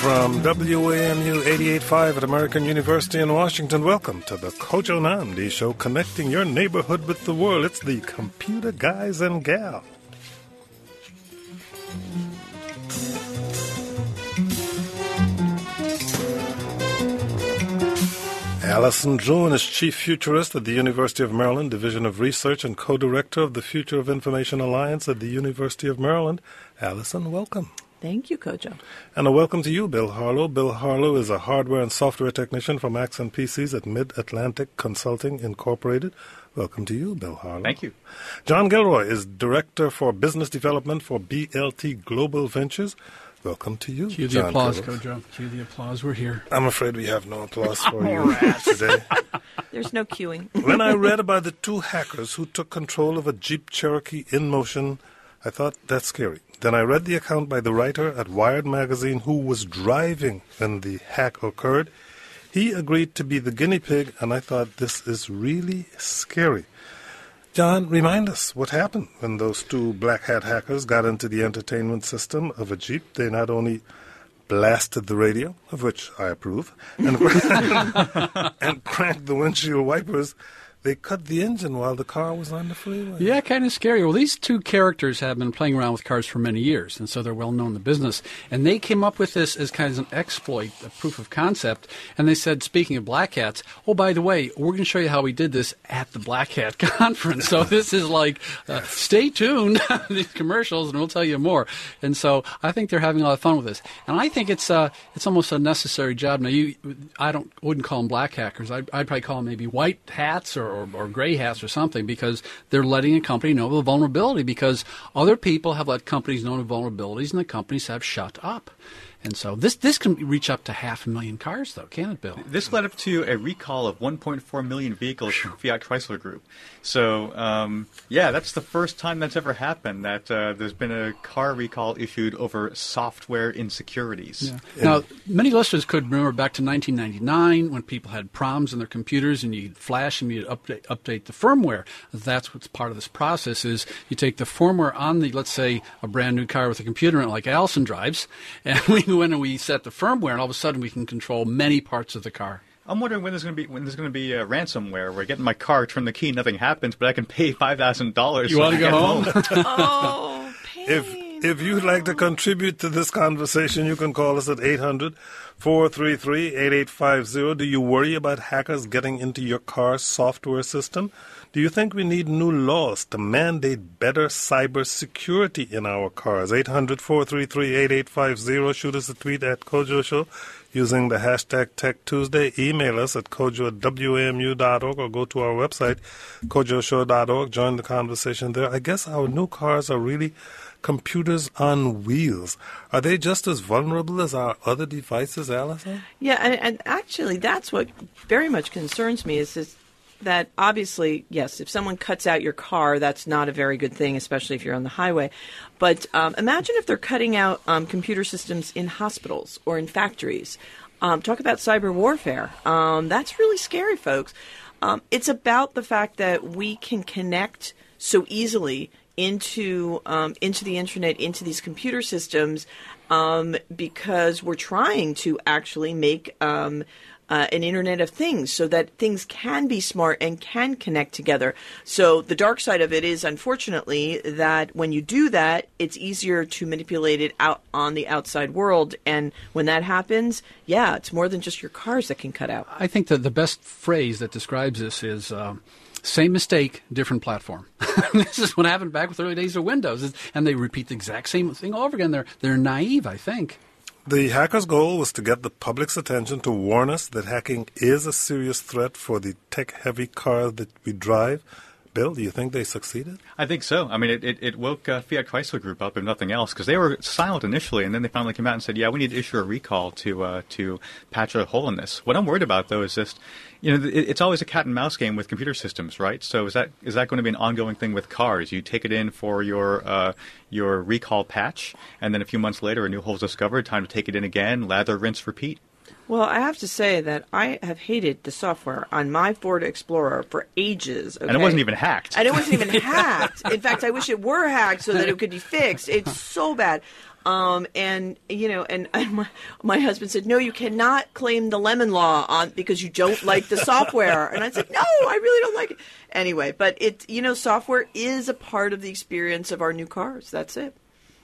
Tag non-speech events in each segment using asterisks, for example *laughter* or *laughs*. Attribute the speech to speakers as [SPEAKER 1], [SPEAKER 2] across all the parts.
[SPEAKER 1] From WAMU 88.5 at American University in Washington, welcome to the Kojo Nnamdi Show, connecting your neighborhood with the world. It's the Computer Guys and Gal. Allison Druin is Chief Futurist at the University of Maryland, Division of Research, and co-director of the Future of Information Alliance at the University of Maryland. Allison, welcome.
[SPEAKER 2] Thank you, Kojo.
[SPEAKER 1] And a welcome to you, Bill Harlow. Bill Harlow is a hardware and software technician from Accent PCs at Mid Atlantic Consulting Incorporated. Welcome to you, Bill Harlow.
[SPEAKER 3] Thank you.
[SPEAKER 1] John Gilroy is Director for Business Development for BLT Global Ventures. Welcome to you,
[SPEAKER 4] Cue the
[SPEAKER 1] John
[SPEAKER 4] applause,
[SPEAKER 1] Gilroy.
[SPEAKER 4] Kojo. Cue the applause. We're here.
[SPEAKER 1] I'm afraid we have no applause for *laughs* you today. *laughs*
[SPEAKER 2] There's no queuing. *laughs*
[SPEAKER 1] when I read about the two hackers who took control of a Jeep Cherokee in motion, I thought that's scary. Then I read the account by the writer at Wired magazine who was driving when the hack occurred. He agreed to be the guinea pig, and I thought this is really scary. John, remind us what happened when those two black hat hackers got into the entertainment system of a Jeep. They not only blasted the radio, of which I approve, and, *laughs* and cranked the windshield wipers. They cut the engine while the car was on the freeway.
[SPEAKER 4] Yeah, kind of scary. Well, these two characters have been playing around with cars for many years, and so they're well known in the business. And they came up with this as kind of an exploit, a proof of concept. And they said, speaking of black hats, oh, by the way, we're going to show you how we did this at the Black Hat *laughs* Conference. So this is like, uh, stay tuned, *laughs* these commercials, and we'll tell you more. And so I think they're having a lot of fun with this. And I think it's uh, it's almost a necessary job. Now, you, I don't wouldn't call them black hackers. I'd, I'd probably call them maybe white hats or, or, or gray hats or something because they're letting a company know the vulnerability because other people have let companies know the vulnerabilities and the companies have shut up. And so this this can reach up to half a million cars, though, can it, Bill?
[SPEAKER 3] This led up to a recall of 1.4 million vehicles from Fiat Chrysler Group. So, um, yeah, that's the first time that's ever happened that uh, there's been a car recall issued over software insecurities.
[SPEAKER 4] Yeah. Now, many listeners could remember back to 1999 when people had problems in their computers and you'd flash and you'd update, update the firmware. That's what's part of this process is you take the firmware on the, let's say, a brand new car with a computer in it like Allison drives, *laughs* and we in and we set the firmware, and all of a sudden we can control many parts of the car.
[SPEAKER 3] I'm wondering when there's going to be when there's going to be uh, ransomware where I get in my car, turn the key, nothing happens, but I can pay five thousand dollars.
[SPEAKER 4] You wanna go home? *laughs*
[SPEAKER 2] Oh, pain.
[SPEAKER 1] If if you'd like to contribute to this conversation, you can call us at 800 433 8850. Do you worry about hackers getting into your car's software system? Do you think we need new laws to mandate better cybersecurity in our cars? 800 433 8850. Shoot us a tweet at Kojo Show using the hashtag Tech Tuesday. Email us at kojo at wamu.org or go to our website, kojoshow.org. Join the conversation there. I guess our new cars are really computers on wheels. Are they just as vulnerable as our other devices, Allison?
[SPEAKER 2] Yeah, and, and actually, that's what very much concerns me is this, that obviously, yes, if someone cuts out your car, that's not a very good thing, especially if you're on the highway. But um, imagine if they're cutting out um, computer systems in hospitals or in factories. Um, talk about cyber warfare. Um, that's really scary, folks. Um, it's about the fact that we can connect so easily into um, into the internet, into these computer systems, um, because we're trying to actually make um, uh, an Internet of Things so that things can be smart and can connect together. So the dark side of it is, unfortunately, that when you do that, it's easier to manipulate it out on the outside world. And when that happens, yeah, it's more than just your cars that can cut out.
[SPEAKER 4] I think that the best phrase that describes this is um, same mistake, different platform. *laughs* this is what happened back with the early days of Windows, and they repeat the exact same thing all over again. They're they're naive, I think.
[SPEAKER 1] The hacker's goal was to get the public's attention to warn us that hacking is a serious threat for the tech heavy car that we drive. Bill, do you think they succeeded?
[SPEAKER 3] I think so. I mean, it, it, it woke uh, Fiat Chrysler Group up, if nothing else, because they were silent initially, and then they finally came out and said, "Yeah, we need to issue a recall to uh, to patch a hole in this." What I'm worried about, though, is just you know, it, it's always a cat and mouse game with computer systems, right? So is that is that going to be an ongoing thing with cars? You take it in for your uh, your recall patch, and then a few months later, a new hole is discovered. Time to take it in again, lather, rinse, repeat.
[SPEAKER 2] Well, I have to say that I have hated the software on my Ford Explorer for ages.
[SPEAKER 3] And it wasn't even hacked.
[SPEAKER 2] And it wasn't even *laughs* hacked. In fact, I wish it were hacked so that it could be fixed. It's so bad. Um, and you know, and, and my, my husband said, "No, you cannot claim the lemon law on because you don't like the software." And I said, "No, I really don't like it." Anyway, but it, you know, software is a part of the experience of our new cars. That's it.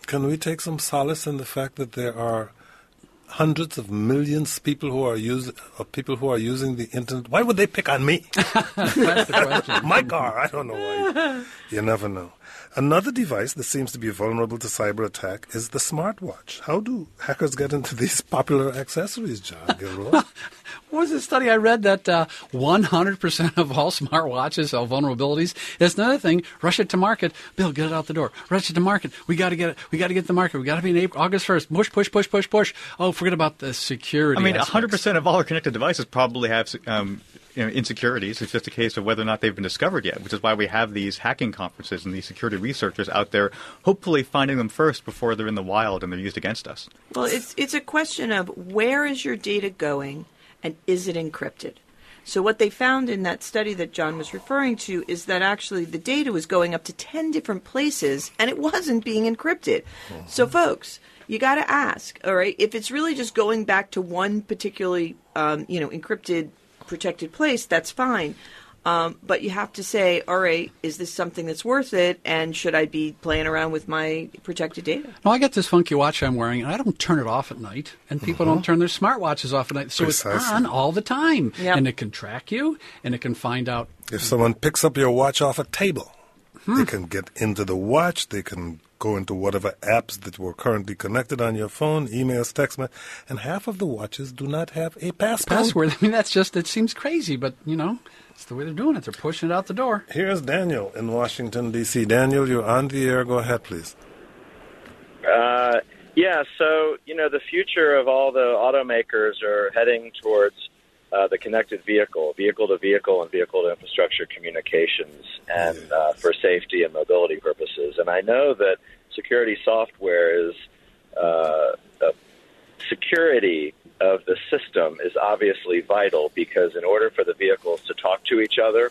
[SPEAKER 1] Can we take some solace in the fact that there are hundreds of millions of people who are using of people who are using the internet? Why would they pick on me? *laughs* *laughs*
[SPEAKER 4] That's the question.
[SPEAKER 1] My car. I don't know why. You never know. Another device that seems to be vulnerable to cyber attack is the smartwatch. How do hackers get into these popular accessories, John Gilroy? *laughs*
[SPEAKER 4] What was the study I read that uh, 100% of all *laughs* smartwatches have vulnerabilities? That's another thing. Rush it to market. Bill, get it out the door. Rush it to market. We got to get it. We got to get the market. We got to be in April, August 1st. Push, push, push, push, push. Oh, forget about the security.
[SPEAKER 3] I mean,
[SPEAKER 4] aspects.
[SPEAKER 3] 100% of all our connected devices probably have um, you know, insecurities. It's just a case of whether or not they've been discovered yet, which is why we have these hacking conferences and these security researchers out there, hopefully finding them first before they're in the wild and they're used against us.
[SPEAKER 2] Well, it's it's a question of where is your data going and is it encrypted? So what they found in that study that John was referring to is that actually the data was going up to 10 different places and it wasn't being encrypted. So folks, you got to ask, all right, if it's really just going back to one particularly um, you know, encrypted protected place, that's fine. Um, but you have to say, all right, is this something that's worth it? And should I be playing around with my protected data?
[SPEAKER 4] No, I got this funky watch I'm wearing, and I don't turn it off at night. And people don't turn their smartwatches off at night, so it's on all the time.
[SPEAKER 2] Yep.
[SPEAKER 4] And it can track you, and it can find out.
[SPEAKER 1] If someone picks up your watch off a table,
[SPEAKER 2] Hmm.
[SPEAKER 1] they can get into the watch, they can go into whatever apps that were currently connected on your phone, emails, text messages, and half of the watches do not have a passcode.
[SPEAKER 4] Password. *laughs* I mean, that's just, it seems crazy, but, you know, it's the way they're doing it. They're pushing it out the door.
[SPEAKER 1] Here's Daniel in Washington, D.C. Daniel, you're on the air. Go ahead, please.
[SPEAKER 5] Uh, yeah, so you know the future of all the automakers are heading towards uh, the connected vehicle, vehicle to vehicle, and vehicle to infrastructure communications, and uh, for safety and mobility purposes. And I know that security software is uh, uh, security of the system is obviously vital because in order for the vehicles to talk to each other,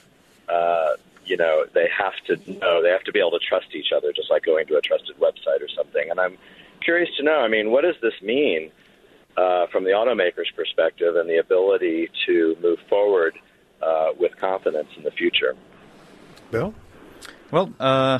[SPEAKER 5] uh, you know, they have to know, they have to be able to trust each other, just like going to a trusted website or something. And I'm curious to know, I mean, what does this mean uh, from the automaker's perspective and the ability to move forward uh, with confidence in the future?
[SPEAKER 1] Bill?
[SPEAKER 3] Well, uh,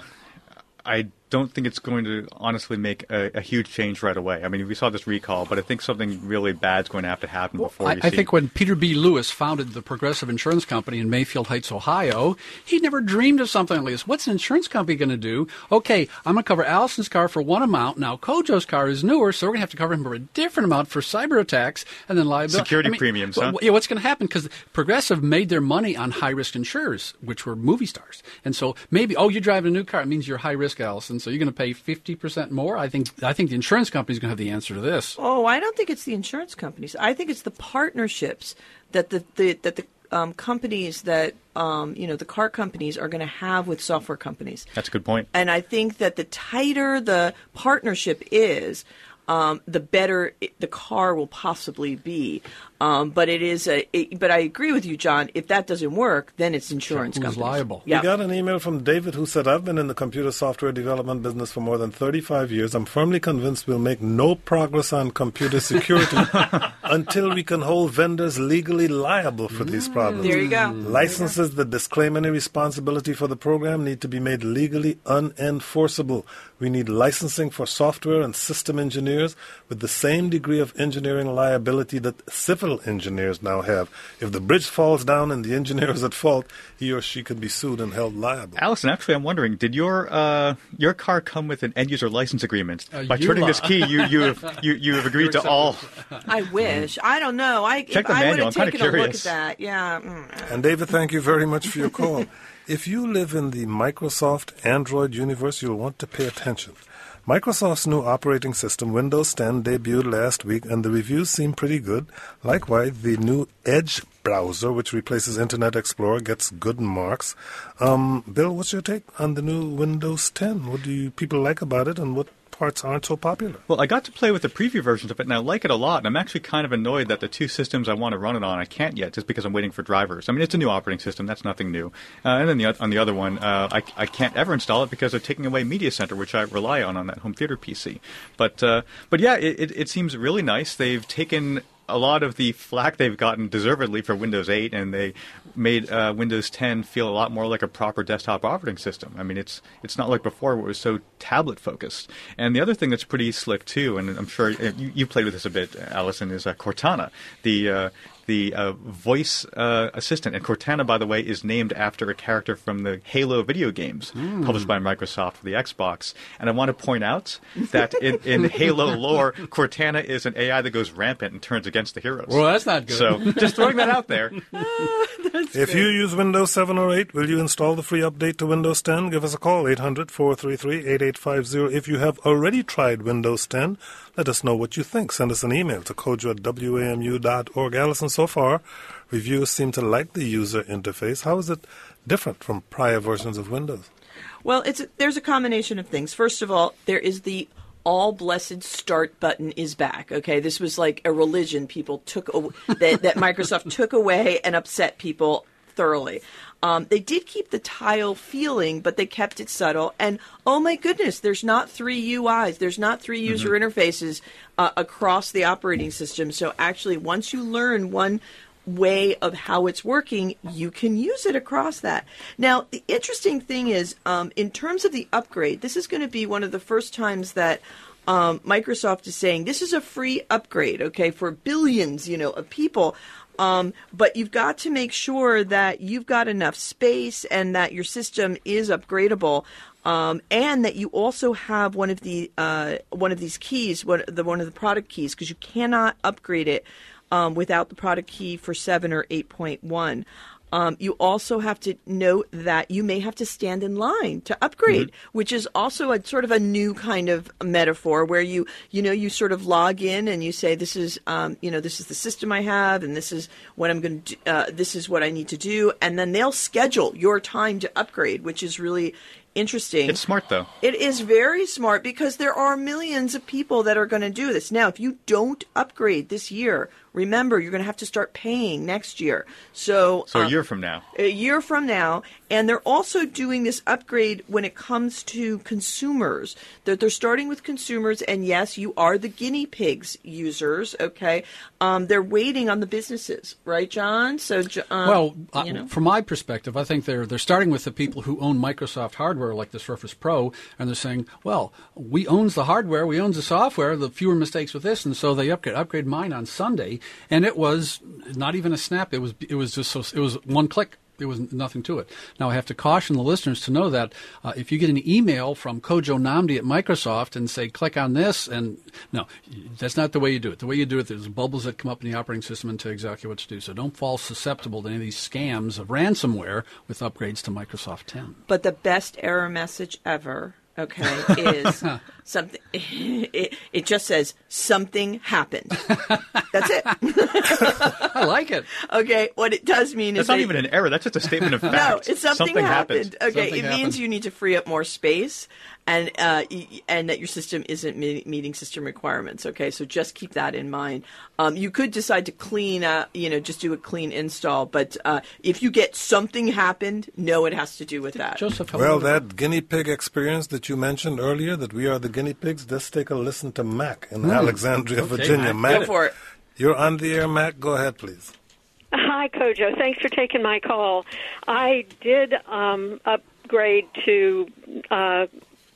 [SPEAKER 3] I don't think it's going to honestly make a, a huge change right away. I mean, we saw this recall, but I think something really bad's going to have to happen before
[SPEAKER 4] I, I think when Peter B. Lewis founded the Progressive Insurance Company in Mayfield Heights, Ohio, he never dreamed of something like this. What's an insurance company going to do? Okay, I'm going to cover Allison's car for one amount. Now, Kojo's car is newer, so we're going to have to cover him for a different amount for cyber attacks and then liability.
[SPEAKER 3] Security
[SPEAKER 4] I mean,
[SPEAKER 3] premiums,
[SPEAKER 4] well,
[SPEAKER 3] huh?
[SPEAKER 4] Yeah, what's going to happen? Because Progressive made their money on high risk insurers, which were movie stars. And so maybe, oh, you're driving a new car. It means you're high risk, Allison. So you're going to pay 50% more. I think, I think the insurance company's going to have the answer to this.
[SPEAKER 2] Oh, I don't think it's the insurance companies. I think it's the partnerships that the, the that the um, companies that um, you know the car companies are going to have with software companies.
[SPEAKER 3] That's a good point.
[SPEAKER 2] And I think that the tighter the partnership is, um, the better it, the car will possibly be. Um, but it is a. It, but I agree with you, John. If that doesn't work, then it's insurance
[SPEAKER 4] Who's
[SPEAKER 2] companies.
[SPEAKER 4] liable?
[SPEAKER 2] Yeah.
[SPEAKER 1] We got an email from David who said, I've been in the computer software development business for more than 35 years. I'm firmly convinced we'll make no progress on computer security *laughs* until we can hold vendors legally liable for these problems.
[SPEAKER 2] there you go.
[SPEAKER 1] Licenses that disclaim any responsibility for the program need to be made legally unenforceable. We need licensing for software and system engineers with the same degree of engineering liability that civil engineers now have. If the bridge falls down and the engineer is at fault, he or she could be sued and held liable.
[SPEAKER 3] Allison, actually, I'm wondering, did your uh, your car come with an end user license agreement?
[SPEAKER 4] Uh,
[SPEAKER 3] By turning
[SPEAKER 4] EULA.
[SPEAKER 3] this key, you you have *laughs* you, you have agreed to all. *laughs*
[SPEAKER 2] I wish. I don't know. I
[SPEAKER 3] Check
[SPEAKER 2] if
[SPEAKER 3] the
[SPEAKER 2] I would
[SPEAKER 3] manual.
[SPEAKER 2] have
[SPEAKER 3] I'm kinda
[SPEAKER 2] taken a look at
[SPEAKER 3] curious.
[SPEAKER 2] that. Yeah. mm.
[SPEAKER 1] And David, thank you very much for your call. if you live in the Microsoft Android universe, you'll want to pay attention. Microsoft's new operating system, Windows 10, debuted last week, and the reviews seem pretty good. Likewise, the new Edge browser, which replaces Internet Explorer, gets good marks. Um, Bill, what's your take on the new Windows 10? What do you, people like about it, and what parts aren't so popular.
[SPEAKER 3] Well, I got to play with the preview versions of it, and I like it a lot. And I'm actually kind of annoyed that the two systems I want to run it on, I can't yet, just because I'm waiting for drivers. I mean, it's a new operating system; that's nothing new. Uh, and then the, on the other one, uh, I, I can't ever install it because they're taking away Media Center, which I rely on on that home theater PC. But uh, but yeah, it, it, it seems really nice. They've taken a lot of the flack they've gotten deservedly for Windows 8, and they made uh, Windows 10 feel a lot more like a proper desktop operating system. I mean, it's it's not like before where it was so tablet focused. And the other thing that's pretty slick too, and I'm sure uh, you, you played with this a bit, Allison, is uh, Cortana, the uh, the uh, voice uh, assistant. And Cortana, by the way, is named after a character from the Halo video games
[SPEAKER 4] Mm.
[SPEAKER 3] published by Microsoft for the Xbox. And I want to point out that in, in *laughs* Halo lore, Cortana is an AI that goes rampant and turns against the heroes.
[SPEAKER 4] Well, that's not good.
[SPEAKER 3] So just throwing that out there. *laughs*
[SPEAKER 1] If you use Windows 7 or 8, will you install the free update to Windows 10? Give us a call, 800 433 8850. If you have already tried Windows 10, let us know what you think. Send us an email to kojo at wamu.org. Allison, so far, reviews seem to like the user interface. How is it different from prior versions of Windows?
[SPEAKER 2] Well, it's there's a combination of things. First of all, there is the all blessed start button is back. Okay, this was like a religion people took that, that Microsoft *laughs* took away and upset people thoroughly. Um, they did keep the tile feeling, but they kept it subtle. And oh my goodness, there's not three UIs, there's not 3 user interfaces uh, across the operating system. So actually, once you learn one way of how it's working, you can use it across that. Now, the interesting thing is, um, in terms of the upgrade, this is going to be one of the first times that um, Microsoft is saying this is a free upgrade, okay, for billions, you know, of people. Um, but you've got to make sure that you've got enough space and that your system is upgradable. Um, and that you also have one of the uh, one of these keys, one, the one of the product keys, because you cannot upgrade it um, without the product key for 7 or 8.1. Um, you also have to note that you may have to stand in line to upgrade, which is also a sort of a new kind of metaphor where you, you know, you sort of log in and you say, this is, um, you know, this is the system I have and this is what I'm going to do, uh, this is what I need to do. And then they'll schedule your time to upgrade, which is really interesting.
[SPEAKER 3] It's smart though.
[SPEAKER 2] It is very smart because there are millions of people that are going to do this. Now, if you don't upgrade this year, remember you're going to have to start paying next year. So,
[SPEAKER 3] So a
[SPEAKER 2] um,
[SPEAKER 3] year from now.
[SPEAKER 2] a year from now, and they're also doing this upgrade when it comes to consumers. That they're starting with consumers, and yes, you are the guinea pigs users. Okay, um, they're waiting on the businesses, right, John? So, Jo- um,
[SPEAKER 4] Well, uh,
[SPEAKER 2] you know.
[SPEAKER 4] from my perspective, I think they're they're starting with the people who own Microsoft hardware like the Surface Pro, and they're saying, "Well, we owns the hardware, we owns the software. The fewer mistakes with this, and so they upgrade upgrade mine on Sunday, and it was not even a snap. It was it was just so it was one click. There was nothing to it. Now, I have to caution the listeners to know that uh, if you get an email from Kojo Nnamdi at Microsoft and say, click on this, and no, that's not the way you do it. The way you do it, there's bubbles that come up in the operating system and tell exactly what to do. So don't fall susceptible to any of these scams of ransomware with upgrades to Microsoft 10.
[SPEAKER 2] But the best error message ever, okay, *laughs* is something. It, it just says something happened. That's it. *laughs*
[SPEAKER 4] I like it.
[SPEAKER 2] Okay, what it does mean
[SPEAKER 3] That's
[SPEAKER 2] is
[SPEAKER 3] not
[SPEAKER 2] that-
[SPEAKER 3] even an error. That's just a statement of fact.
[SPEAKER 2] No, it's something, happened. Okay,
[SPEAKER 4] Something
[SPEAKER 2] it
[SPEAKER 4] happened.
[SPEAKER 2] means you need to free up more space, and uh, and that your system isn't me- meeting system requirements. Okay, so just keep that in mind. Um, you could decide to clean, uh, you know, just do a clean install, but uh, if you get something happened, no, it has to do with that.
[SPEAKER 4] Joseph,
[SPEAKER 1] Well,
[SPEAKER 4] me with
[SPEAKER 1] that guinea pig experience that you mentioned earlier, that we are the guinea pigs, let's take a listen to Mac in Alexandria, Virginia.
[SPEAKER 4] Mac.
[SPEAKER 2] Go for it.
[SPEAKER 1] You're on the air, Mac. Go ahead, please.
[SPEAKER 6] Hi, Kojo. Thanks for taking my call. I did um, upgrade to uh,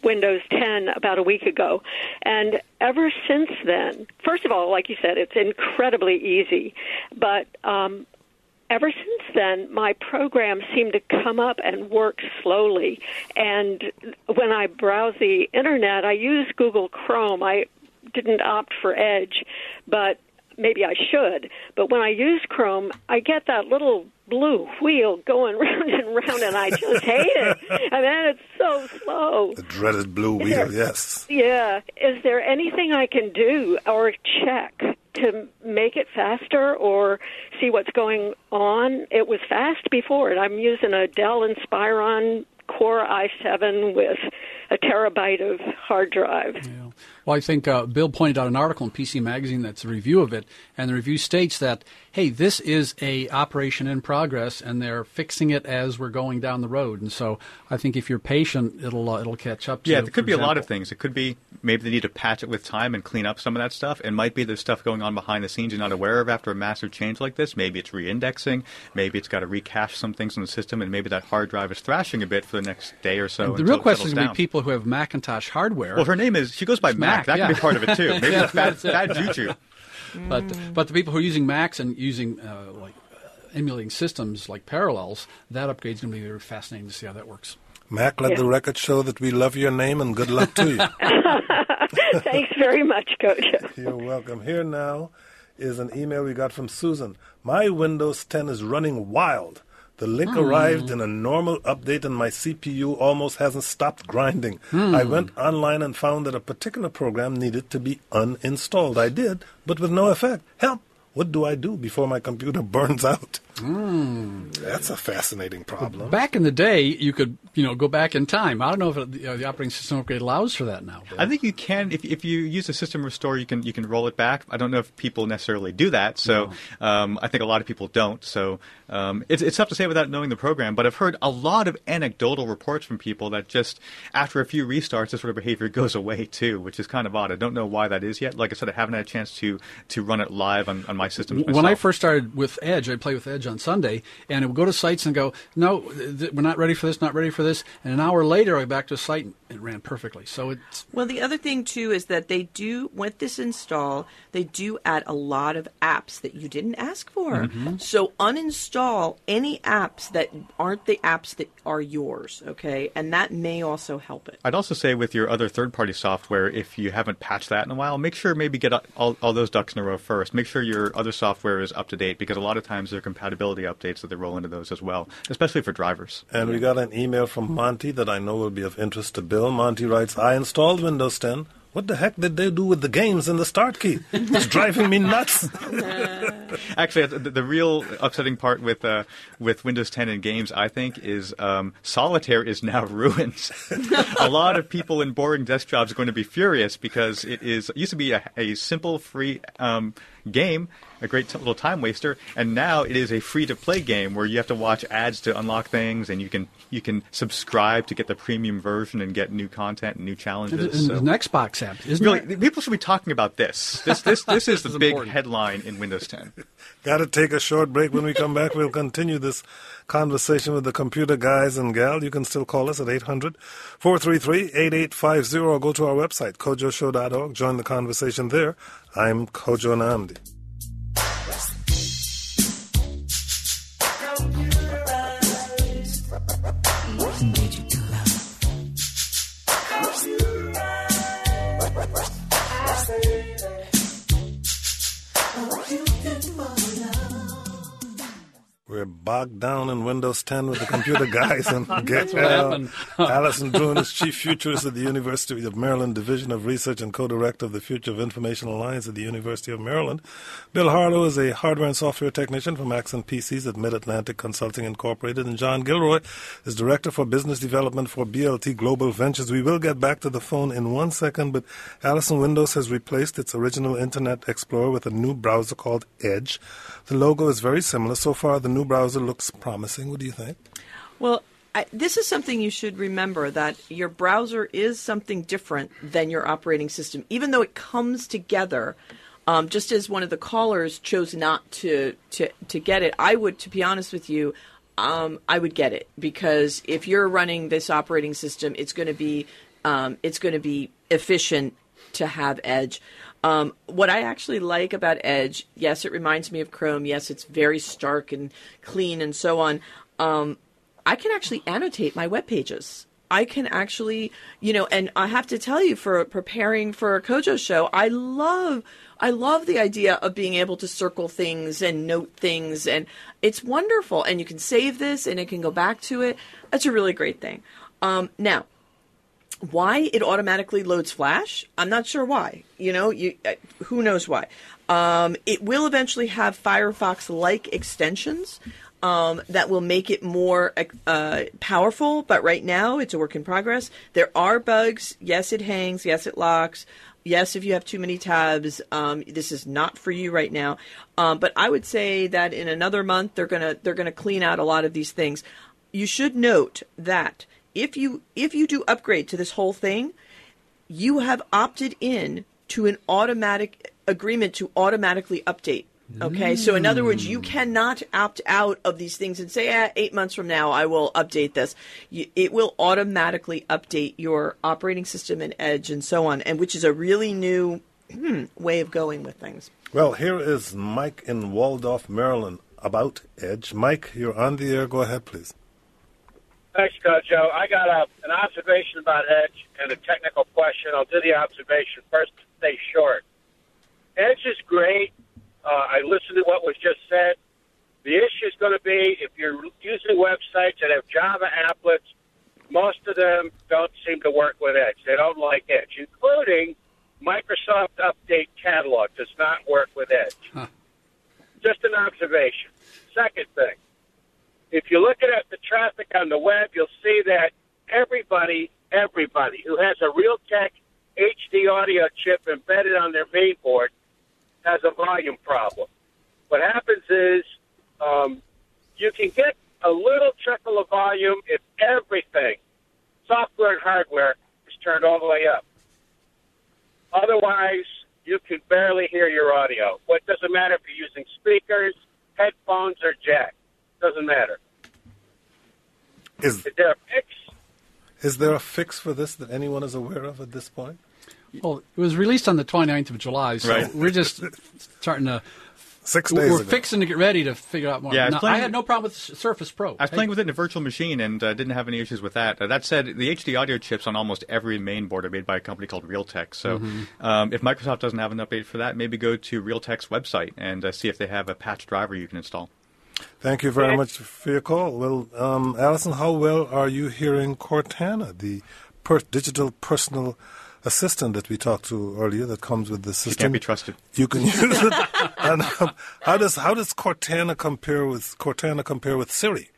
[SPEAKER 6] Windows 10 about a week ago, and ever since then, first of all, like you said, it's incredibly easy, but um, ever since then, my programs seem to come up and work slowly. And when I browse the internet, I use Google Chrome. I didn't opt for Edge, but maybe I should. But when I use Chrome, I get that little blue wheel going *laughs* round and round, and I just hate it. And then it's so slow.
[SPEAKER 1] The dreaded blue wheel, yes.
[SPEAKER 6] Yeah. Is there anything I can do or check to make it faster or see what's going on? It was fast before, and I'm using a Dell Inspiron Core i7 with a terabyte of hard drive.
[SPEAKER 4] Yeah. Well, I think uh, Bill pointed out an article in PC Magazine that's a review of it, and the review states that hey, this is a operation in progress, and they're fixing it as we're going down the road. And so, I think if you're patient, it'll uh, it'll catch up. to you.
[SPEAKER 3] Yeah, there could be a lot of things. It could be maybe they need to patch it with time and clean up some of that stuff. It might be there's stuff going on behind the scenes you're not aware of after a massive change like this. Maybe it's re-indexing. Maybe it's got to recache some things in the system, and maybe that hard drive is thrashing a bit for the next day or so.
[SPEAKER 4] The real question is going to be people who have Macintosh hardware.
[SPEAKER 3] Well, her name is. She goes by
[SPEAKER 4] Mac,
[SPEAKER 3] Mac. That
[SPEAKER 4] yeah.
[SPEAKER 3] could be part of it too. Maybe *laughs*
[SPEAKER 4] Yeah,
[SPEAKER 3] that's bad, bad juju.
[SPEAKER 4] But but the people who are using Macs and using uh, like uh, emulating systems like Parallels, that upgrade's going to be very fascinating to see how that works.
[SPEAKER 1] Mac, let the record show that we love your name and good luck to you. *laughs*
[SPEAKER 6] Thanks very much, Coach. *laughs*
[SPEAKER 1] You're welcome. Here now is an email we got from Susan. My Windows 10 is running wild. The link hmm. arrived in a normal update and my CPU almost hasn't stopped grinding. Hmm. I went online and found that a particular program needed to be uninstalled. I did, but with no effect. Help! What do I do before my computer *laughs* burns out? That's a fascinating problem.
[SPEAKER 4] Back in the day, you could you know go back in time. I don't know if it, uh, the operating system upgrade allows for that now. Bill.
[SPEAKER 3] I think you can if if you use a system restore, you can you can roll it back. I don't know if people necessarily do that, so um, I think a lot of people don't. So um, it's it's tough to say without knowing the program. But I've heard a lot of anecdotal reports from people that just after a few restarts, this sort of behavior *laughs* goes away too, which is kind of odd. I don't know why that is yet. Like I said, I haven't had a chance to to run it live on, on my systems.
[SPEAKER 4] when I first started with Edge, I play with Edge on Sunday, and it would go to sites and go, "No, th- we're not ready for this, not ready for this." And an hour later, I back to a site and it ran perfectly. So it's
[SPEAKER 2] Well, the other thing too is that they do with this install, they do add a lot of apps that you didn't ask for. Mm-hmm. So uninstall any apps that aren't the apps that are yours, okay? And that may also help it.
[SPEAKER 3] I'd also say with your other third-party software, if you haven't patched that in a while, make sure maybe get all, all those ducks in a row first. Make sure your other software is up to date because a lot of times there are compatibility updates that they roll into those as well, especially for drivers.
[SPEAKER 1] And we got an email from Monty that I know will be of interest to Bill. Monty writes, I installed Windows 10. What the heck did they do with the games and the start key? It's driving me nuts. *laughs*
[SPEAKER 3] Actually, the, the real upsetting part with uh, with Windows 10 and games, I think, is um, solitaire is now *laughs* ruined. a lot of people in boring desk jobs are going to be furious because it is it used to be a, a simple, free um, game, a great t- little time waster, and now it is a free to play game where you have to watch ads to unlock things, and you can you can subscribe to get the premium version and get new content and new challenges.
[SPEAKER 4] it's
[SPEAKER 3] so-
[SPEAKER 4] an Xbox app, isn't
[SPEAKER 3] Really,
[SPEAKER 4] it?
[SPEAKER 3] people should be talking about this. This this this *laughs* is the big
[SPEAKER 4] important.
[SPEAKER 3] headline in Windows 10. *laughs*
[SPEAKER 1] got to take a short break. When we come back, we'll continue this conversation with the computer guys and gal. You can still call us at 800 433 8850 or go to our website, kojoshow.org. Join the conversation there. I'm Kojo Nnamdi. We're bogged down in Windows 10 with the computer *laughs* guys and get
[SPEAKER 4] what happened. *laughs*
[SPEAKER 1] Allison Druin is chief futurist at the University of Maryland Division of Research and co-director of the Future of Information Alliance at the University of Maryland. Bill Harlow is a hardware and software technician for Macs and PCs at Mid-Atlantic Consulting Incorporated, and John Gilroy is director for business development for BLT Global Ventures. We will get back to the phone in one second, but Allison Windows has replaced its original Internet Explorer with a new browser called Edge. The logo is very similar. So far, the new browser looks promising. What do you think?
[SPEAKER 2] Well, I, this is something you should remember that your browser is something different than your operating system, even though it comes together. Um, just as one of the callers chose not to, to, to get it, I would, to be honest with you, um, I would get it because if you're running this operating system, it's going to be um, it's going to be efficient to have Edge. Um, what I actually like about Edge, yes, it reminds me of Chrome. Yes, it's very stark and clean and so on. Um, I can actually annotate my web pages. I can actually, you know, and I have to tell you, for preparing for a Kojo show, I love, I love the idea of being able to circle things and note things, and it's wonderful. And you can save this, and it can go back to it. That's a really great thing. Um, now, why it automatically loads Flash, I'm not sure why. You know, you uh, who knows why. Um, it will eventually have Firefox-like extensions. um, that will make it more uh, powerful. But right now, it's a work in progress. There are bugs. Yes, it hangs. Yes, it locks. Yes, if you have too many tabs, um, this is not for you right now. Um, but I would say that in another month, they're gonna they're gonna clean out a lot of these things. You should note that if you if you do upgrade to this whole thing, you have opted in to an automatic agreement to automatically update. Okay, so in other words, you cannot opt out of these things and say, ah, eight months from now, I will update this. You, it will automatically update your operating system and Edge and so on, and which is a really new hmm, way of going with things.
[SPEAKER 1] Well, here is Mike in Waldorf, Maryland, about Edge. Mike, you're on the air. Go ahead, please.
[SPEAKER 7] Thanks, Joe. I got a, an observation about Edge and a technical question. I'll do the observation first to stay short. Edge is great. Uh, I listened to what was just said. The issue is going to be if you're using websites that have Java applets, most of them don't seem to work with Edge. They don't like Edge, including Microsoft Update Catalog does not work with Edge.
[SPEAKER 4] Huh.
[SPEAKER 7] Just an observation. Second thing, if you're looking at the traffic on the web, you'll see that everybody, everybody who has a Realtek HD audio chip embedded on their mainboard has a volume problem. What happens is um, you can get a little trickle of volume if everything, software and hardware, is turned all the way up. Otherwise, you can barely hear your audio. What doesn't matter if you're using speakers, headphones, or jack. Doesn't matter.
[SPEAKER 1] Is
[SPEAKER 7] Is there a fix?
[SPEAKER 1] is there a fix for this that anyone is aware of at this point?
[SPEAKER 4] Well, it was released on the 29th of July, so
[SPEAKER 3] Right.
[SPEAKER 4] we're just starting to.
[SPEAKER 1] Six days
[SPEAKER 4] We're
[SPEAKER 1] ago.
[SPEAKER 4] fixing to get ready to figure out more.
[SPEAKER 3] Yeah, I was
[SPEAKER 4] Now, I had no problem with Surface Pro.
[SPEAKER 3] I was
[SPEAKER 4] Hey,
[SPEAKER 3] playing with it in a virtual machine and uh, didn't have any issues with that. Uh, that said, the HD audio chips on almost every main board are made by a company called Realtek. So um, if Microsoft doesn't have an update for that, maybe go to Realtek's website and uh, see if they have a patch driver you can install.
[SPEAKER 1] Thank you very much for your call. Well, um, Allison, how well are you hearing Cortana, the per- digital personal assistant that we talked to earlier that comes with the
[SPEAKER 3] You
[SPEAKER 1] system?
[SPEAKER 3] can't be trusted.
[SPEAKER 1] You can use it. *laughs* and um, how does how does Cortana compare with Cortana compare with Siri?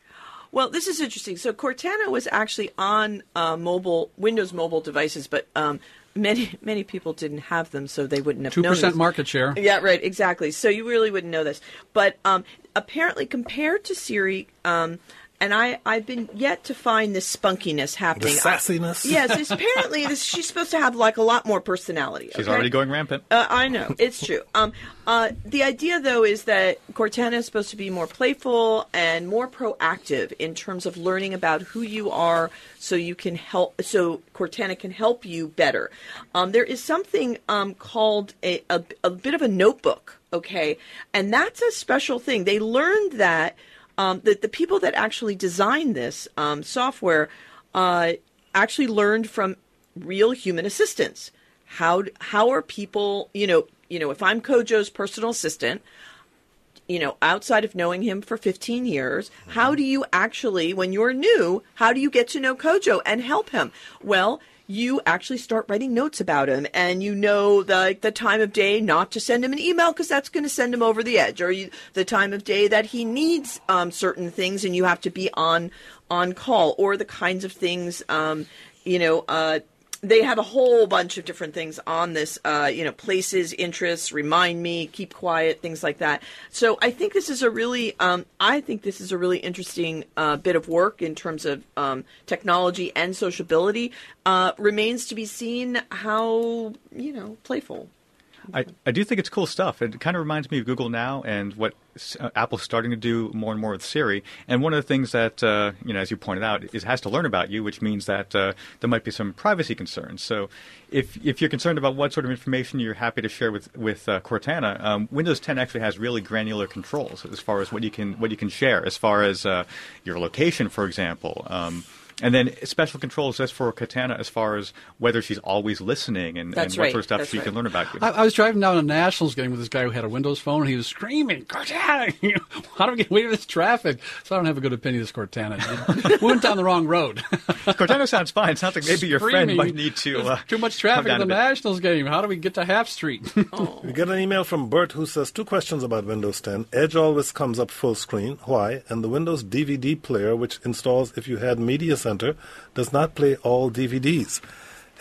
[SPEAKER 2] Well, this is interesting. So Cortana was actually on uh, mobile Windows mobile devices, but um, many many people didn't have them, so they wouldn't have
[SPEAKER 4] Two percent market share.
[SPEAKER 2] Yeah, right, exactly. So you really wouldn't know this. But um, apparently, compared to Siri, um, and I, I've been yet to find this spunkiness happening. I-
[SPEAKER 1] sassiness?
[SPEAKER 2] yes, it's, apparently this, she's supposed to have like a lot more personality.
[SPEAKER 3] She's
[SPEAKER 2] okay?
[SPEAKER 3] already going rampant.
[SPEAKER 2] Uh, I know it's true. Um, uh, the idea, though, is that Cortana is supposed to be more playful and more proactive in terms of learning about who you are, so you can help. So Cortana can help you better. Um, there is something um, called a, a a bit of a notebook, okay, and that's a special thing. They learned that um, that the people that actually designed this um, software uh, actually learned from real human assistants. How how are people you know you know if i'm kojo's personal assistant you know outside of knowing him for 15 years how do you actually when you're new how do you get to know kojo and help him? Well you actually start writing notes about him and you know the the time of day not to send him an email because that's going to send him over the edge or you, the time of day that he needs um, certain things and you have to be on on call or the kinds of things um, you know uh, they have a whole bunch of different things on this uh, you know places interests remind me keep quiet things like that so i think this is a really um, i think this is a really interesting uh, bit of work in terms of um, technology and sociability uh, remains to be seen how you know playful
[SPEAKER 3] I, I do think it's cool stuff. It kind of reminds me of Google Now and what Apple's starting to do more and more with Siri. And one of the things that, uh, you know, as you pointed out, is it has to learn about you, which means that uh, there might be some privacy concerns. So if, if you're concerned about what sort of information you're happy to share with, with uh, Cortana, um, Windows 10 actually has really granular controls as far as what you can, what you can share, as far as uh, your location, for example. Um, And then special controls just for Cortana as far as whether she's always listening and,
[SPEAKER 2] That's
[SPEAKER 3] and what
[SPEAKER 2] right.
[SPEAKER 3] sort of stuff
[SPEAKER 2] That's
[SPEAKER 3] she
[SPEAKER 2] right.
[SPEAKER 3] can learn about you.
[SPEAKER 4] I, I was driving down a Nationals game with this guy who had a Windows phone, and he was screaming, Cortana! *laughs* How do we get away with this traffic? So I don't have a good opinion of this Cortana. *laughs* we went down the wrong road. *laughs*
[SPEAKER 3] Cortana sounds fine. It sounds like maybe your friend might need to. Uh,
[SPEAKER 4] too much traffic
[SPEAKER 3] down
[SPEAKER 4] at the. Nationals game. How do we get to Half Street?
[SPEAKER 1] We get an email from Bert who says two questions about Windows 10. Edge always comes up full screen. Why? And the Windows DVD player, which installs if you had Media Center, does not play all DVDs.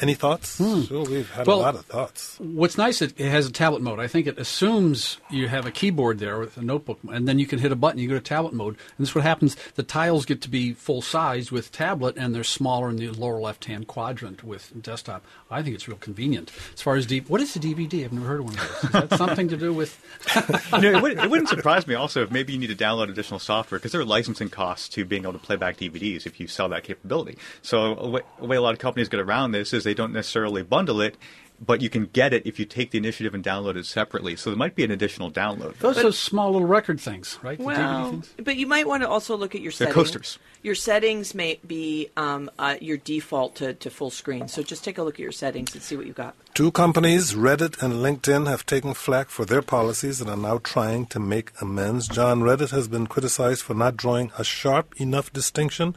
[SPEAKER 1] Any thoughts? Hmm. Sure, we've had
[SPEAKER 4] Well-
[SPEAKER 1] a lot of thoughts.
[SPEAKER 4] What's nice, it, it has a tablet mode. I think it assumes you have a keyboard there with a notebook, and then you can hit a button. You go to tablet mode, and this is what happens. The tiles get to be full size with tablet, and they're smaller in the lower left hand quadrant with desktop. I think it's real convenient. As far as deep, what is a DVD? I've never heard of one of those. Is that something to do with? *laughs*
[SPEAKER 3] you know, it, would, it wouldn't surprise me also if maybe you need to download additional software because there are licensing costs to being able to play back DVDs if you sell that capability. So a way, a way a lot of companies get around this is they don't necessarily bundle it, but you can get it if you take the initiative and download it separately. So there might be an additional download.
[SPEAKER 4] Those are small little record things, right? The DVD
[SPEAKER 2] Well,
[SPEAKER 4] things?
[SPEAKER 2] but you might want to also look at your
[SPEAKER 3] They're
[SPEAKER 2] settings.
[SPEAKER 3] coasters.
[SPEAKER 2] Your settings may be um, uh, your default to, to full screen. So just take a look at your settings and see what you got.
[SPEAKER 1] Two companies, Reddit and LinkedIn, have taken flack for their policies and are now trying to make amends. John Reddit has been criticized for not drawing a sharp enough distinction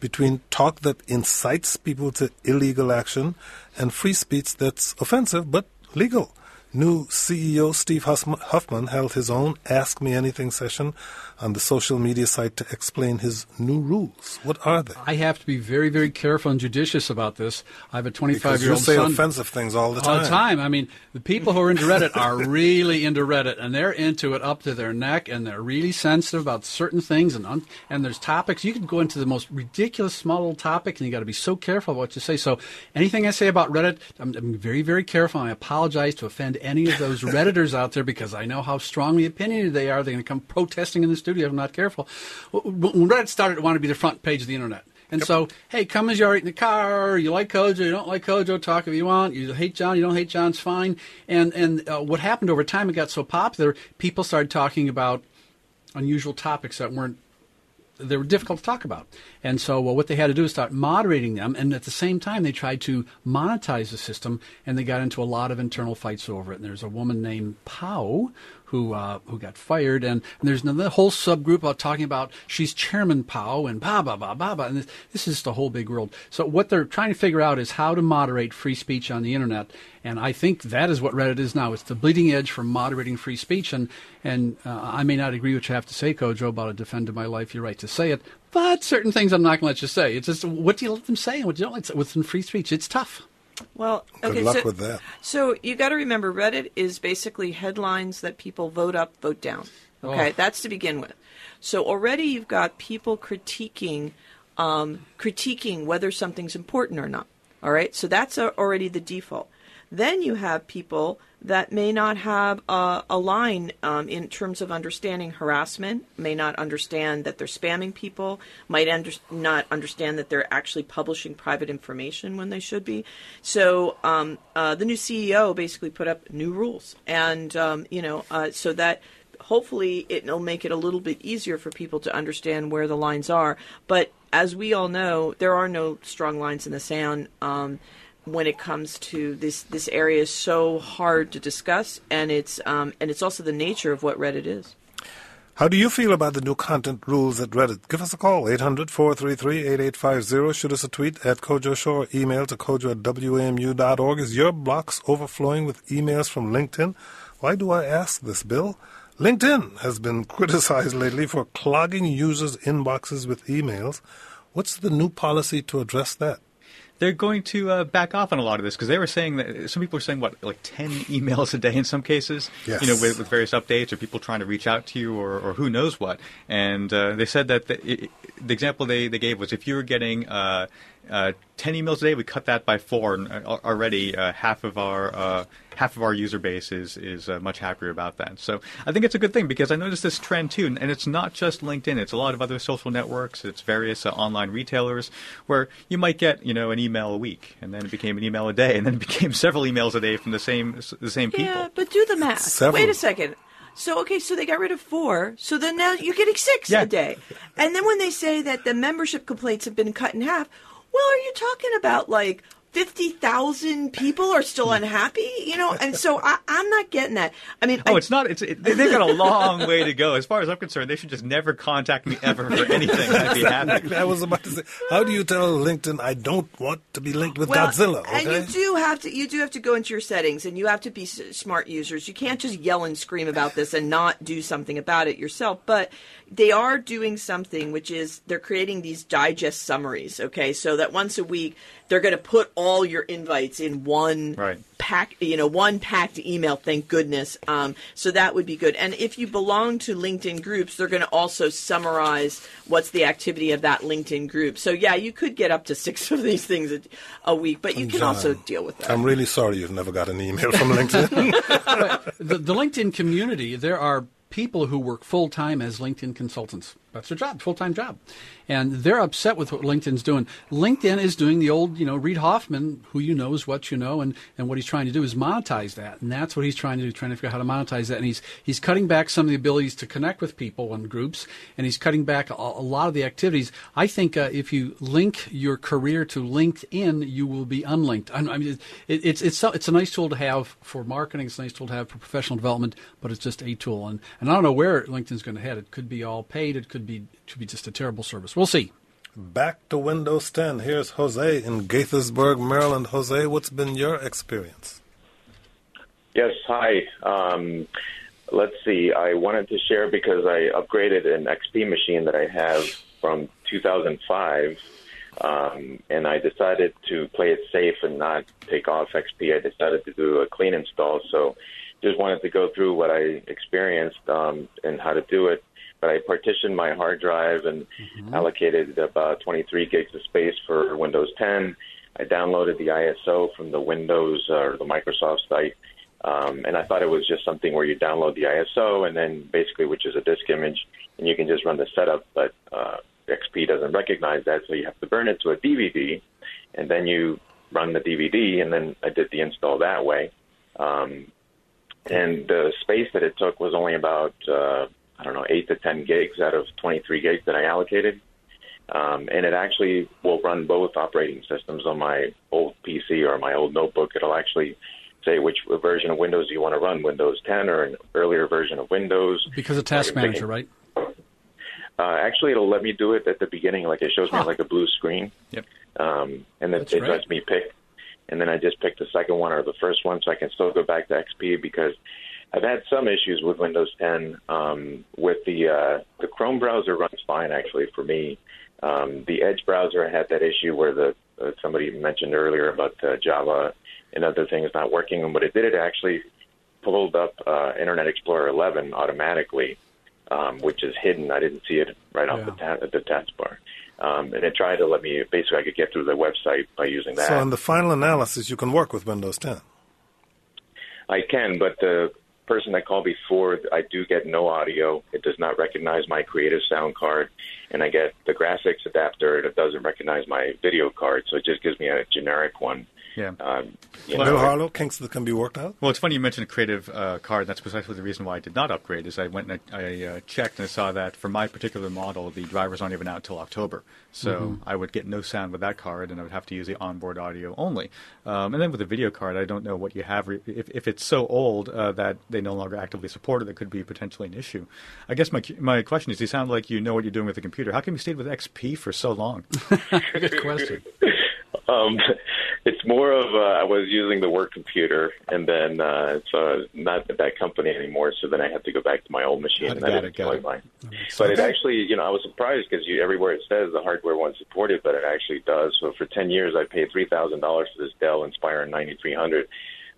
[SPEAKER 1] between talk that incites people to illegal action and free speech that's offensive but legal. New CEO Steve Huffman held his own Ask Me Anything session on the social media site to explain his new rules. What are they?
[SPEAKER 4] I have to be very, very careful and judicious about this. I have a 25
[SPEAKER 1] Because
[SPEAKER 4] year
[SPEAKER 1] you
[SPEAKER 4] old
[SPEAKER 1] say offensive things all the time.
[SPEAKER 4] all the time. I mean, the people who are into Reddit are really into Reddit, and they're into it up to their neck, and they're really sensitive about certain things. And un- and there's topics you can go into the most ridiculous small little topic, and you got to be so careful about what you say. So anything I say about Reddit, I'm, I'm very, very careful. I apologize to offend any of those redditors out there because I know how strongly opinionated they are. They're going to come protesting in the studio if I'm not careful. When Reddit started, it wanted to be the front page of the internet. And so, hey, come as you are in the car. You like Kojo, you don't like Kojo. Talk if you want. You hate John, you don't hate John's fine. And and uh, what happened over time? It got so popular, people started talking about unusual topics that weren't they were difficult to talk about. And so well, what they had to do is start moderating them, and at the same time they tried to monetize the system, and they got into a lot of internal fights over it. And there's a woman named Pao who uh, who got fired, and, and there's another whole subgroup about talking about she's Chairman Pao and blah blah blah blah blah. And this, this is a whole big world. So what they're trying to figure out is how to moderate free speech on the internet, and I think that is what Reddit is now. It's the bleeding edge for moderating free speech, and and uh, I may not agree with what you have to say, Kojo, about a defend of my life, You're right to say it, but certain things I'm not going to let you say. It's just what do you let them say and what you don't let say within free speech. It's tough.
[SPEAKER 2] Well,
[SPEAKER 1] Good
[SPEAKER 2] okay,
[SPEAKER 1] luck
[SPEAKER 2] so,
[SPEAKER 1] with that.
[SPEAKER 2] So you got to remember, Reddit is basically headlines that people vote up, vote down. Okay,
[SPEAKER 4] Oh.
[SPEAKER 2] that's to begin with. So already you've got people critiquing, um, critiquing whether something's important or not. All right, so that's uh already the default. Then you have people that may not have a, a line um, in terms of understanding harassment, may not understand that they're spamming people, might under- not understand that they're actually publishing private information when they should be. So um, uh, the new CEO basically put up new rules, and um, you know, uh, so that hopefully it'll make it a little bit easier for people to understand where the lines are. But as we all know, there are no strong lines in the sand. Um, when it comes to this, this area is so hard to discuss, and it's um, and it's also the nature of what Reddit is.
[SPEAKER 1] How do you feel about the new content rules at Reddit? Give us a call, 800 433 8850. Shoot us a tweet at Kojo or email to kojo at wamu.org. Is your box overflowing with emails from LinkedIn? Why do I ask this, Bill? LinkedIn has been *laughs* criticized lately for clogging users' inboxes with emails. What's the new policy to address that?
[SPEAKER 3] They're going to uh, back off on a lot of this because they were saying that some people are saying what like 10 *laughs* emails a day in some cases
[SPEAKER 1] Yes.
[SPEAKER 3] you know with, with various updates or people trying to reach out to you or, or who knows what and uh, they said that the, it, the example they, they gave was if you were getting uh, uh, 10 emails a day we cut that by four and uh, already uh, half of our uh, half of our user base is is uh, much happier about that so I think it's a good thing because I noticed this trend too and it's not just LinkedIn it's a lot of other social networks it's various uh, online retailers where you might get you know an email a week and then it became an email a day and then it *laughs* became several emails a day from the same the same people
[SPEAKER 2] Yeah, but do the math.
[SPEAKER 1] Several.
[SPEAKER 2] Wait a second. So okay, so they got rid of four. So then now you're getting six
[SPEAKER 3] Yeah.
[SPEAKER 2] a day. And then when they say that the membership complaints have been cut in half, well, are you talking about like fifty thousand people are still unhappy? You know, and so I, I'm not getting that. I mean,
[SPEAKER 3] Oh,
[SPEAKER 2] I,
[SPEAKER 3] it's not. It's it, they- they've got a long way to go. As far as I'm concerned, they should just never contact me ever for anything. I'd be happy.
[SPEAKER 1] I was about to say, how do you tell LinkedIn I don't want to be linked with
[SPEAKER 2] well,
[SPEAKER 1] Godzilla?
[SPEAKER 2] And you do have to you do have to go into your settings, and you have to be s- smart users. You can't just yell and scream about this and not do something about it yourself. But they are doing something, which is they're creating these digest summaries. Okay, so that once a week they're going to put all your invites in one
[SPEAKER 3] Right.
[SPEAKER 2] pack, you know, one packed email. Thank goodness. Um, so that would be good. And if you belong to LinkedIn groups, they're going to also summarize what's the activity of that LinkedIn group. So yeah, you could get up to six *laughs* of these things a, a week, but you can
[SPEAKER 1] John,
[SPEAKER 2] also deal with that.
[SPEAKER 1] I'm really sorry you've never got an email from LinkedIn. *laughs*
[SPEAKER 4] the, the LinkedIn community, there are people who work full time as LinkedIn consultants. That's their job, full time job. And they're upset with what LinkedIn's doing. LinkedIn is doing the old, you know, Reid Hoffman, who you know is what you know, and, and what he's trying to do is monetize that. And that's what he's trying to do, trying to figure out how to monetize that. And he's he's cutting back some of the abilities to connect with people and groups, and he's cutting back a, a lot of the activities. I think uh, if you link your career to LinkedIn, you will be unlinked. I, mean, it, it's it's it's a nice tool to have for marketing. It's a nice tool to have for professional development, but it's just a tool. And and I don't know where LinkedIn's going to head. It could be all paid. It could be it could be just a terrible service. We'll see.
[SPEAKER 1] Back to Windows 10. Here's Jose in Gaithersburg, Maryland. Jose, what's been your experience?
[SPEAKER 8] Yes, hi. Um, let's see. I wanted to share because I upgraded an XP machine that I have from 2005, um, and I decided to play it safe and not take off XP. I decided to do a clean install, so just wanted to go through what I experienced um, and how to do it. But I partitioned my hard drive and allocated about 23 gigs of space for Windows 10. I downloaded the ISO from the Windows uh, or the Microsoft site. Um, and I thought it was just something where you download the ISO and then basically, which is a disk image, and you can just run the setup. But uh, XP doesn't recognize that, so you have to burn it to a DVD, and then you run the DVD, and then I did the install that way. Um, and the space that it took was only about uh, I don't know eight to ten gigs out of 23 gigs that I allocated. Um, and it actually will run both operating systems on my old PC or my old notebook. It'll actually say which version of Windows you want to run, Windows 10 or an earlier version of Windows.
[SPEAKER 4] Because of Task Manager,
[SPEAKER 8] picking-
[SPEAKER 4] right?
[SPEAKER 8] Uh, actually, it'll let me do it at the beginning, like it shows me like a blue screen.
[SPEAKER 3] Yep.
[SPEAKER 8] Um, and then
[SPEAKER 4] That's
[SPEAKER 8] it
[SPEAKER 4] great.
[SPEAKER 8] lets me pick. And then I just pick the second one or the first one, so I can still go back to XP because I've had some issues with Windows 10. Um, with the uh, the Chrome browser runs fine actually for me. Um, the Edge browser I had that issue where the uh, somebody mentioned earlier about uh, Java and other things not working. And what it did, it actually pulled up uh, Internet Explorer 11 automatically, um, which is hidden. I didn't see it right off the, ta- the taskbar. Um, and it tried to let me basically I could get through the website by using that.
[SPEAKER 1] So, in the final analysis, you can work with Windows 10.
[SPEAKER 8] I can, but the person that called before, I do get no audio. It does not recognize my creative sound card, and I get the graphics adapter. It doesn't recognize my video card, so it just gives me a generic one.
[SPEAKER 3] Yeah.
[SPEAKER 8] Um, you
[SPEAKER 1] Bill
[SPEAKER 8] know,
[SPEAKER 1] Harlow, kinks that can be worked out.
[SPEAKER 3] Well, it's funny you mentioned a creative uh, card. That's precisely the reason why I did not upgrade. Is I went and I, I uh, checked and I saw that for my particular model, the drivers aren't even out until October. So I would get no sound with that card, and I would have to use the onboard audio only. Um, and then with the video card, I don't know what you have. Re- if, if it's so old uh, that they no longer actively support it, that could be potentially an issue. I guess my my question is: You sound like you know what you're doing with the computer. How come you stayed with XP for so long? *laughs*
[SPEAKER 4] Good question. *laughs*
[SPEAKER 8] Um, *laughs* it's more of uh, I was using the work computer, and then uh, it's uh, not at that company anymore. So then I had to go back to my old machine,
[SPEAKER 3] it,
[SPEAKER 8] and I
[SPEAKER 3] got
[SPEAKER 8] didn't
[SPEAKER 3] it, got it.
[SPEAKER 8] mine. But it actually, you know, I was surprised because you, everywhere it says the hardware wasn't supported, but it actually does. So for ten years, I paid three thousand dollars for this Dell Inspiron 9300.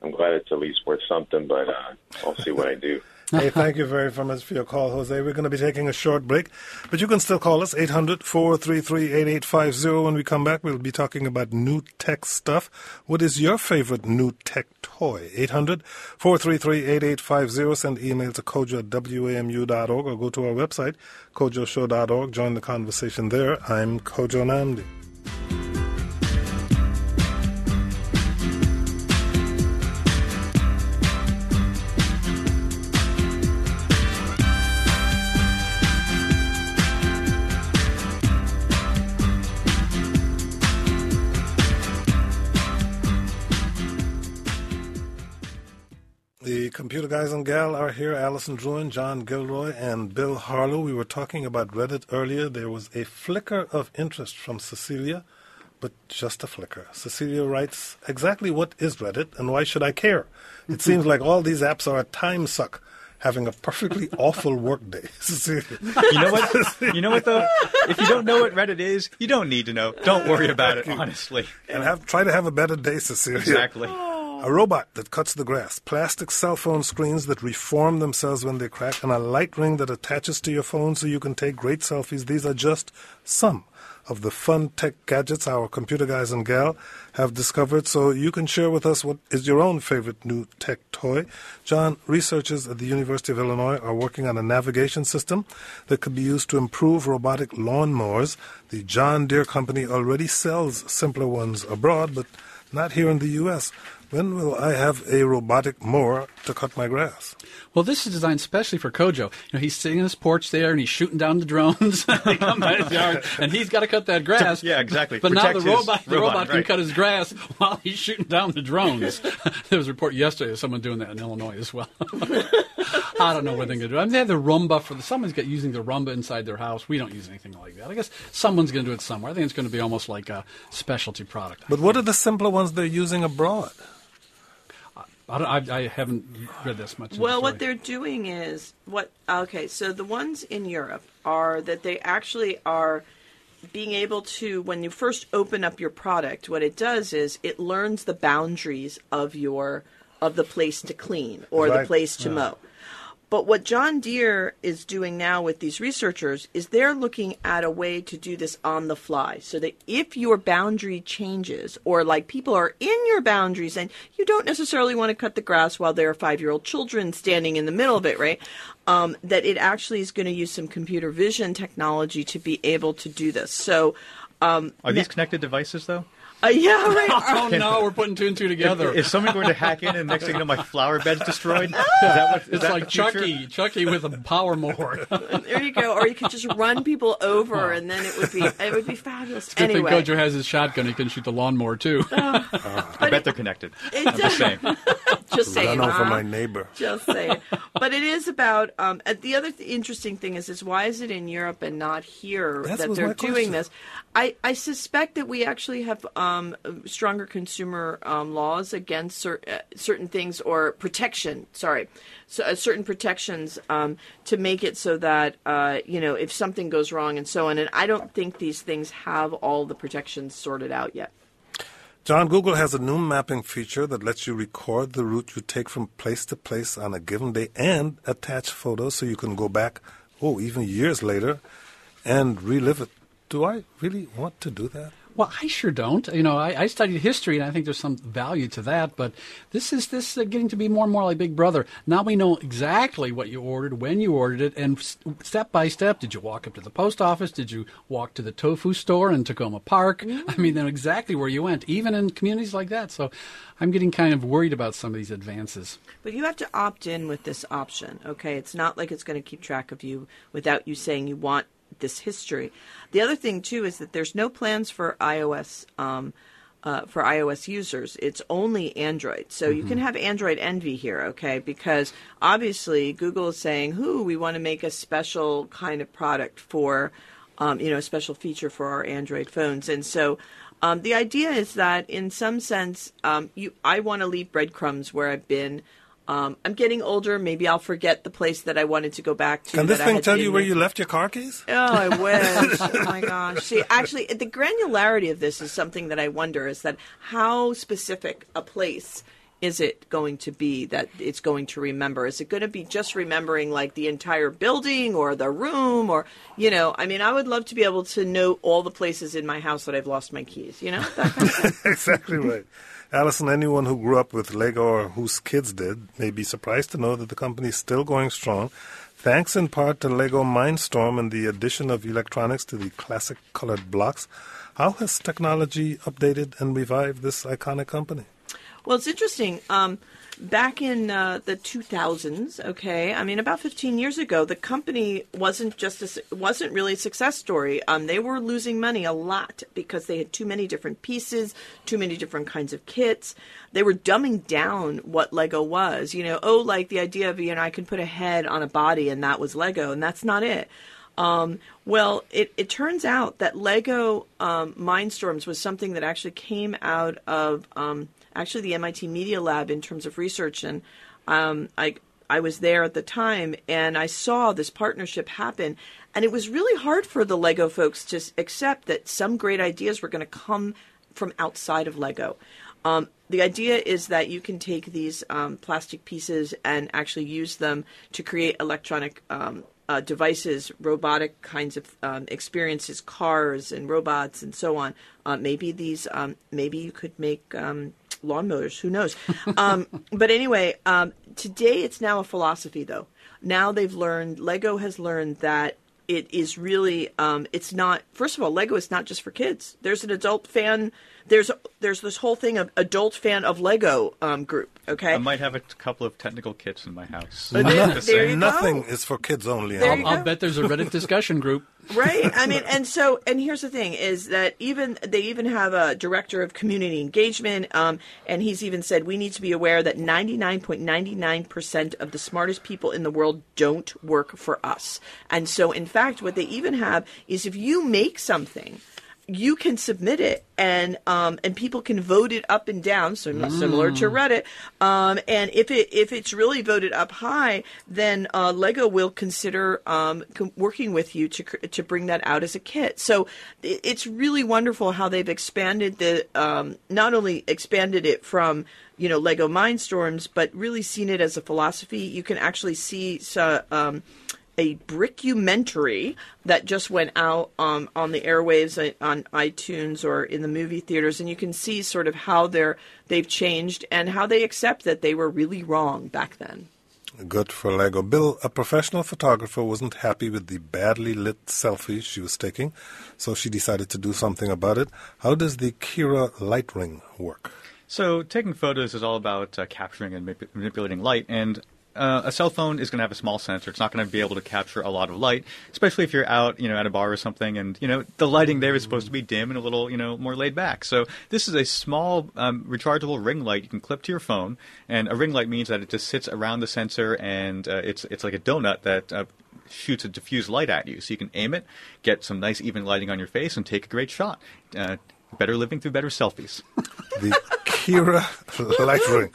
[SPEAKER 8] I'm glad it's at least worth something, but uh, I'll see what I do.
[SPEAKER 1] Hey, *laughs* thank you very much for your call, Jose. We're going to be taking a short break, but you can still call us 800 433 8850. When we come back, we'll be talking about new tech stuff. What is your favorite new tech toy? 800 433 8850. Send email to kojo at wamu.org or go to our website, kojoshow.org. Join the conversation there. I'm Kojo Nnamdi. Computer guys and gal are here. Allison Druin, John Gilroy, and Bill Harlow. We were talking about Reddit earlier. There was a flicker of interest from Cecilia, but just a flicker. Cecilia writes, Exactly what is Reddit and why should I care? It *laughs* seems like all these apps are a time suck. Having a perfectly *laughs* awful workday. *laughs* Cecilia.
[SPEAKER 3] You know what? You know what though? If you don't know what Reddit is, you don't need to know. Don't worry about it, honestly.
[SPEAKER 1] And have try to have a better day, Cecilia.
[SPEAKER 3] Exactly.
[SPEAKER 1] Oh, A robot that cuts the grass, plastic cell phone screens that reform themselves when they crack, and a light ring that attaches to your phone so you can take great selfies. These are just some of the fun tech gadgets our computer guys and gal have discovered. So you can share with us what is your own favorite new tech toy. John, researchers at the University of Illinois are working on a navigation system that could be used to improve robotic lawnmowers. The John Deere company already sells simpler ones abroad, but not here in the U.S. When will I have a robotic mower to cut my grass?
[SPEAKER 4] Well, this is designed especially for Kojo. You know, he's sitting on his porch there and he's shooting down the drones. *laughs* they come by his yard, and he's got to cut that grass.
[SPEAKER 3] Yeah, exactly.
[SPEAKER 4] But
[SPEAKER 3] Protect
[SPEAKER 4] now the robot, the
[SPEAKER 3] robot,
[SPEAKER 4] robot can
[SPEAKER 3] right.
[SPEAKER 4] cut his grass while he's shooting down the drones. *laughs* there was a report yesterday of someone doing that in Illinois as well. *laughs* I don't know what they're going to do. I mean, they have the Roomba for the. Someone's got using the Roomba inside their house. We don't use anything like that. I guess someone's going to do it somewhere. I think it's going to be almost like a specialty product.
[SPEAKER 1] But what are the simpler ones they're using abroad?
[SPEAKER 4] I, don't, I, I haven't read this much. of the
[SPEAKER 2] Well, what they're doing is what? Okay, so the ones in Europe are that they actually are being able to when you first open up your product. What it does is it learns the boundaries of your of the place to clean or the place to mow. But what John Deere is doing now with these researchers is they're looking at a way to do this on the fly so that if your boundary changes or like people are in your boundaries and you don't necessarily want to cut the grass while there are five year old children standing in the middle of it, right? Um, that it actually is going to use some computer vision technology to be able to do this. So, um,
[SPEAKER 3] Are these connected devices though?
[SPEAKER 2] Uh, yeah, right. *laughs*
[SPEAKER 4] Oh no, we're putting two and two together.
[SPEAKER 3] Is someone going to hack in and next thing you know my flower bed's destroyed? Is that *laughs* what, is
[SPEAKER 4] it's
[SPEAKER 3] that
[SPEAKER 4] like
[SPEAKER 3] the future?
[SPEAKER 4] Chucky, Chucky with a power mower. *laughs*
[SPEAKER 2] there you go. Or you could just run people over, and then it would be it would be fabulous.
[SPEAKER 4] Good
[SPEAKER 2] anyway,
[SPEAKER 4] thing Kojo has his shotgun; he can shoot the lawnmower too.
[SPEAKER 3] I bet they're connected.
[SPEAKER 2] It
[SPEAKER 3] I'm just saying.
[SPEAKER 2] just saying.
[SPEAKER 1] Run over
[SPEAKER 2] huh?
[SPEAKER 1] my neighbor.
[SPEAKER 2] Just saying. but it is about. Um, uh, the other th- interesting thing is, is why is it in Europe and not here
[SPEAKER 1] That
[SPEAKER 2] that they're doing
[SPEAKER 1] question.
[SPEAKER 2] this? I, I suspect that we actually have um, stronger consumer um, laws against cer- uh, certain things or protection. Sorry, so uh, certain protections um, to make it so that uh, you know if something goes wrong and so on. And I don't think these things have all the protections sorted out yet.
[SPEAKER 1] John, Google has a new mapping feature that lets you record the route you take from place to place on a given day and attach photos so you can go back, oh, even years later and relive it. Do I really want to do that?
[SPEAKER 4] Well, I sure don't. You know, I, I studied history, and I think there's some value to that. But this is this getting to be more and more like Big Brother. Now we know exactly what you ordered, when you ordered it, and step by step. Did you walk up to the post office? Did you walk to the tofu store in Takoma Park? I mean, they know exactly where you went, even in communities like that. So, I'm getting kind of worried about some of these advances.
[SPEAKER 2] But you have to opt in with this option, okay? It's not like it's going to keep track of you without you saying you want this history. The other thing too is that there's no plans for iOS um, uh, for iOS users. It's only Android, so you can have Android envy here, okay? Because obviously Google is saying, "Who we want to make a special kind of product for." um, you know, a special feature for our Android phones. And so um, the idea is that, in some sense, um, you I want to leave breadcrumbs where I've been. Um, I'm getting older. Maybe I'll forget the place that I wanted to go back to.
[SPEAKER 1] Can this thing tell you where you left your car keys?
[SPEAKER 2] Oh, I *laughs* wish. oh my gosh. See, actually, the granularity of this is something that I wonder is that how specific a place is it going to be that it's going to remember? Is it going to be just remembering like the entire building or the room or, you know, I mean, I would love to be able to know all the places in my house that I've lost my keys, you know? Kind of *laughs*
[SPEAKER 1] exactly right. Allison, anyone who grew up with Lego or whose kids did may be surprised to know that the company is still going strong, thanks in part to Lego Mindstorm and the addition of electronics to the classic colored blocks. How has technology updated and revived this iconic company?
[SPEAKER 2] Well, it's interesting. Um, back in uh, the 2000s, okay, I mean about 15 years ago, the company wasn't just a, wasn't really a success story. Um, they were losing money a lot because they had too many different pieces, too many different kinds of kits. They were dumbing down what Lego was. You know, oh, like the idea of you know I can put a head on a body and that was Lego, and that's not it. Um, well, it, it turns out that Lego um, Mindstorms was something that actually came out of um, actually the MIT Media Lab in terms of research, and um, I I was there at the time, and I saw this partnership happen, and it was really hard for the Lego folks to accept that some great ideas were going to come from outside of Lego. Um, the idea is that you can take these um, plastic pieces and actually use them to create electronic um, uh, devices, robotic kinds of um, experiences, cars and robots and so on. Uh, maybe these, um, maybe you could make um, lawnmowers. Who knows? Um, *laughs* but anyway, um, today it's now a philosophy, though. Now they've learned. Lego has learned that it is really um, it's not first of all lego is not just for kids there's an adult fan there's there's this whole thing of adult fan of lego um, group okay
[SPEAKER 3] I might have a t- couple of technical kits in my house.
[SPEAKER 2] there-
[SPEAKER 3] Just
[SPEAKER 2] there
[SPEAKER 3] saying.
[SPEAKER 2] you go.
[SPEAKER 1] Nothing is for kids only.
[SPEAKER 2] There
[SPEAKER 1] Alan.
[SPEAKER 2] you
[SPEAKER 4] I'll bet there's a Reddit discussion group. *laughs*
[SPEAKER 2] right i mean and so and here's the thing is that even they even have a director of community engagement um, and he's even said we need to be aware that 99.99% of the smartest people in the world don't work for us and so in fact what they even have is if you make something you can submit it and um, and people can vote it up and down, so similar to Reddit. Um, and if it if it's really voted up high, then uh, Lego will consider um, working with you to cr- to bring that out as a kit. So it's really wonderful how they've expanded the um, not only expanded it from you know Lego Mindstorms, but really seen it as a philosophy. You can actually see um, a brickumentary that just went out um, on the airwaves uh, on iTunes or in the movie theaters, and you can see sort of how they're they've changed and how they accept that they were really wrong back then.
[SPEAKER 1] Good for Lego. Bill, a professional photographer, wasn't happy with the badly lit selfie she was taking, so she decided to do something about it. How does the Kira light ring work?
[SPEAKER 3] So taking photos is all about uh, capturing and manip- manipulating light, and uh, a cell phone is going to have a small sensor. It's not going to be able to capture a lot of light, especially if you're out, you know, at a bar or something, and you know the lighting there is supposed to be dim and a little, you know, more laid back. So this is a small um, rechargeable ring light you can clip to your phone, and a ring light means that it just sits around the sensor, and uh, it's it's like a donut that. Uh, shoots a diffused light at you so you can aim it get some nice even lighting on your face and take a great shot uh, better living through better selfies
[SPEAKER 1] The Kira light ring.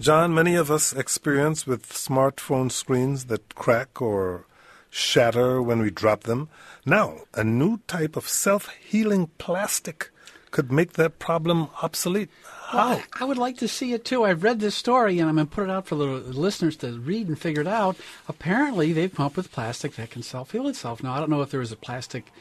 [SPEAKER 1] John, many of us experience with smartphone screens that crack or shatter when we drop them. Now, a new type of self healing plastic could make that problem obsolete. How?
[SPEAKER 4] I, I would like to see it too. I've read this story and I'm going to put it out for the listeners to read and figure it out. Apparently, they've come up with plastic that can self heal itself. Now, I don't know if there is a plastic.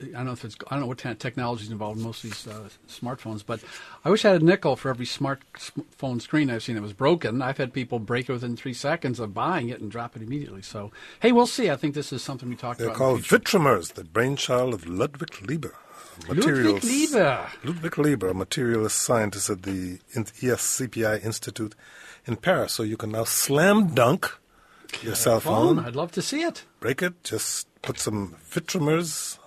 [SPEAKER 4] I don't know if it's. I don't know what kind of technology is involved in most of these uh, smartphones, but I wish I had a nickel for every smartphone screen I've seen that was broken. I've had people break it within three seconds of buying it and drop it immediately. So, hey, we'll see. I think this is something we talked about.
[SPEAKER 1] They're
[SPEAKER 4] called the.
[SPEAKER 1] Vitrimers, the brainchild of Ludwik Leibler. a Ludwik
[SPEAKER 4] Leibler.
[SPEAKER 1] Ludwik Leibler, a materialist scientist at the ESPCI Institute in Paris. So you can now slam dunk your cell
[SPEAKER 4] Phone.
[SPEAKER 1] phone,
[SPEAKER 4] I'd love to see it.
[SPEAKER 1] break it, just put some Vitrimers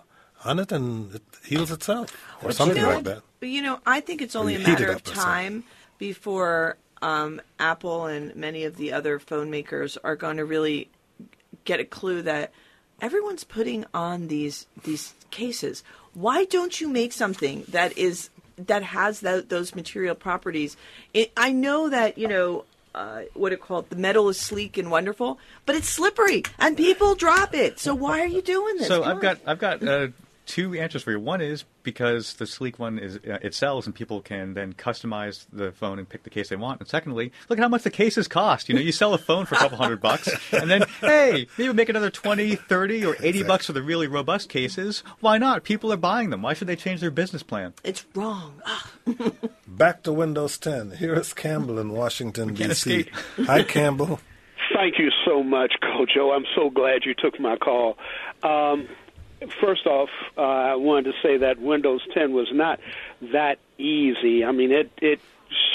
[SPEAKER 1] on it, and it heals itself, or
[SPEAKER 2] But
[SPEAKER 1] something
[SPEAKER 2] you know,
[SPEAKER 1] like that.
[SPEAKER 2] But you know, I think it's only a matter of
[SPEAKER 1] or something.
[SPEAKER 2] time before um, Apple and many of the other phone makers are going to really get a clue that everyone's putting on these these cases. Why don't you make something that is that has tho- those material properties? It, I know that you know. Uh, what it called? The metal is sleek and wonderful, but it's slippery, and people drop it. So why are you doing this?
[SPEAKER 3] So
[SPEAKER 2] Come
[SPEAKER 3] I've
[SPEAKER 2] on.
[SPEAKER 3] got I've got uh, two answers for you. One is because the sleek one is uh, it sells and people can then customize the phone and pick the case they want. And secondly, look at how much the cases cost. You know, you sell a phone for a couple hundred bucks, and then hey, maybe make another 20, 30, or eighty bucks for the really robust cases. Why not? People are buying them. Why should they change their business plan?
[SPEAKER 2] it's wrong. Ah. *laughs*
[SPEAKER 1] Back to Windows 10. Here is Campbell in Washington, D.C. Hi, Campbell.
[SPEAKER 9] Thank you so much, Kojo. I'm so glad you took my call. Um, first off, uh, I wanted to say that Windows 10 was not that easy. I mean, it it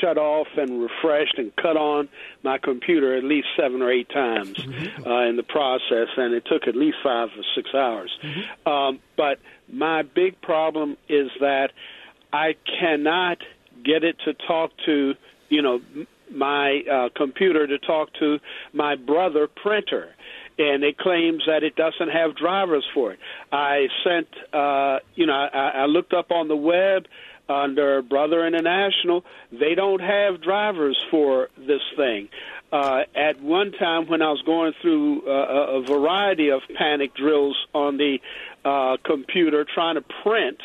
[SPEAKER 9] shut off and refreshed and cut on my computer at least seven or eight times
[SPEAKER 2] Mm-hmm.
[SPEAKER 9] uh, in the process, and it took at least five or six hours.
[SPEAKER 2] Mm-hmm.
[SPEAKER 9] Um, but my big problem is that I cannot get it to talk to, you know, my uh, computer to talk to my brother printer. And it claims that it doesn't have drivers for it. I sent, uh, you know, I, I looked up on the web under Brother International. They don't have drivers for this thing. Uh, at one time, when I was going through uh, a variety of panic drills on the uh, computer, trying to print